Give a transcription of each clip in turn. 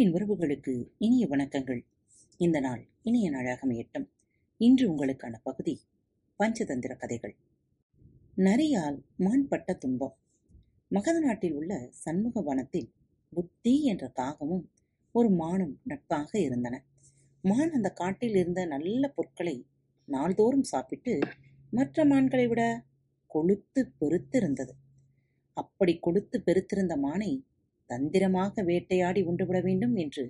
அன்பின் உறவுகளுக்கு இனிய வணக்கங்கள். இந்த நாள் இனிய நாளாக அமையட்டும். இன்று உங்களுக்கான பகுதி பஞ்சதந்திர கதைகள். நரியால் மான் பட்ட துன்பம். மகத நாட்டில் உள்ள சண்முக வனத்தில் புத்தி என்ற காகமும் ஒரு மானும் நட்பாக இருந்தன. மான் அந்த காட்டில் இருந்த நல்ல பொருட்களை நாள்தோறும் சாப்பிட்டு மற்ற மான்களை விட கொழுத்து பெருத்திருந்தது. அப்படி கொடுத்து பெருத்திருந்த மானை தந்திரமாக வேட்டையாடி உண்டுவிட வேண்டும் என்று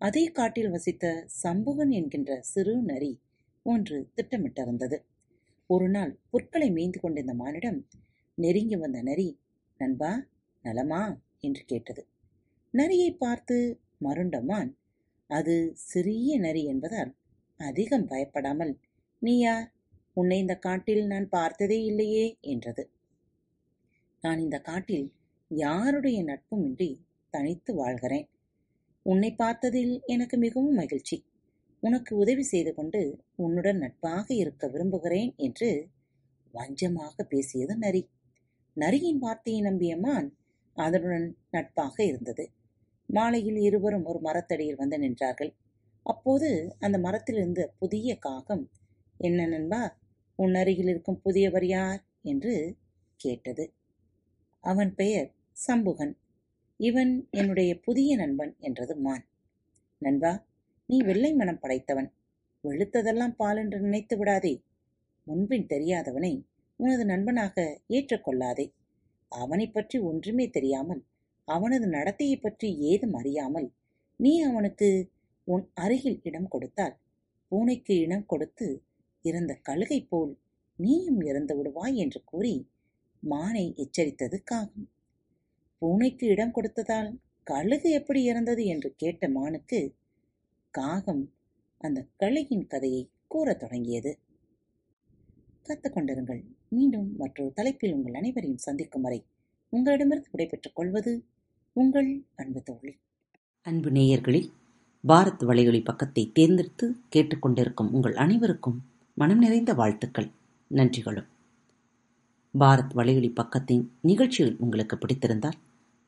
அதே காட்டில் வசித்த சம்புவன் என்கின்ற சிறு நரி ஒன்று திட்டமிட்டிருந்தது. ஒரு நாள் புற்களை மேய்ந்து கொண்டிருந்த மானிடம் நெருங்கி வந்த நரி நண்பா நலமா என்று கேட்டது. நரியை பார்த்து மருண்ட மான் அது சிறிய நரி என்பதால் அதிகம் பயப்படாமல் நீ யார்? உன்னை இந்த காட்டில் நான் பார்த்ததே இல்லையே என்றது. நான் இந்த காட்டில் யாருடைய நட்புமின்றி தனித்து வாழ்கிறேன்? உன்னை பார்த்ததில் எனக்கு மிகவும் மகிழ்ச்சி. உனக்கு உதவி செய்து கொண்டு உன்னுடன் நட்பாக இருக்க விரும்புகிறேன் என்று வஞ்சமாக பேசியது நரி. நரியின் வார்த்தையை நம்பிய மான் அதனுடன் நட்பாக இருந்தது. மாலையில் இருவரும் ஒரு மரத்தடியில் வந்து நின்றார்கள். அப்போது அந்த மரத்திலிருந்து புதிய காகம் என்ன நண்பா உன் அருகில் இருக்கும் புதியவர் யார்? என்று கேட்டது. அவன் பெயர் சம்புகன். இவன் என்னுடைய புதிய நண்பன் என்றது மான். நண்பா நீ வெள்ளை மனம் படைத்தவன். வெளுத்ததெல்லாம் பால் என்று நினைத்து விடாதே. முன்பின் தெரியாதவனை உனது நண்பனாக ஏற்றுக்கொள்ளாதே அவனை பற்றி ஒன்றுமே தெரியாமல் அவனது நடத்தையை பற்றி ஏதும் அறியாமல் நீ அவனுக்கு உன் அருகில் இடம் கொடுத்தால் பூனைக்கு இடம் கொடுத்து இறந்த கழுகை போல் நீயும் இறந்து விடுவாய் என்று கூறி மானை எச்சரித்தது காகம். பூனைக்கு இடம் கொடுத்ததால் கழுகு எப்படி இறந்தது என்று கேட்ட மானுக்கு காகம் அந்த கழுகின் கதையை கூறத் தொடங்கியது. கத்துக்கொண்டிருங்கள் மீண்டும் மற்றொரு தலைப்பில் உங்கள் அனைவரையும் சந்திக்கும் வரை உங்களிடமிருந்து விடைபெற்றுக் கொள்வது உங்கள் அன்பு தோழி. அன்பு நேயர்களில் பாரத் வலையொலி பக்கத்தை தேர்ந்தெடுத்து கேட்டுக்கொண்டிருக்கும் உங்கள் அனைவருக்கும் மனம் நிறைந்த வாழ்த்துக்கள். நன்றிகளும். பாரத் வலையொலி பக்கத்தின் நிகழ்ச்சிகள் உங்களுக்கு பிடித்திருந்தால்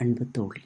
அன்பு தோழி.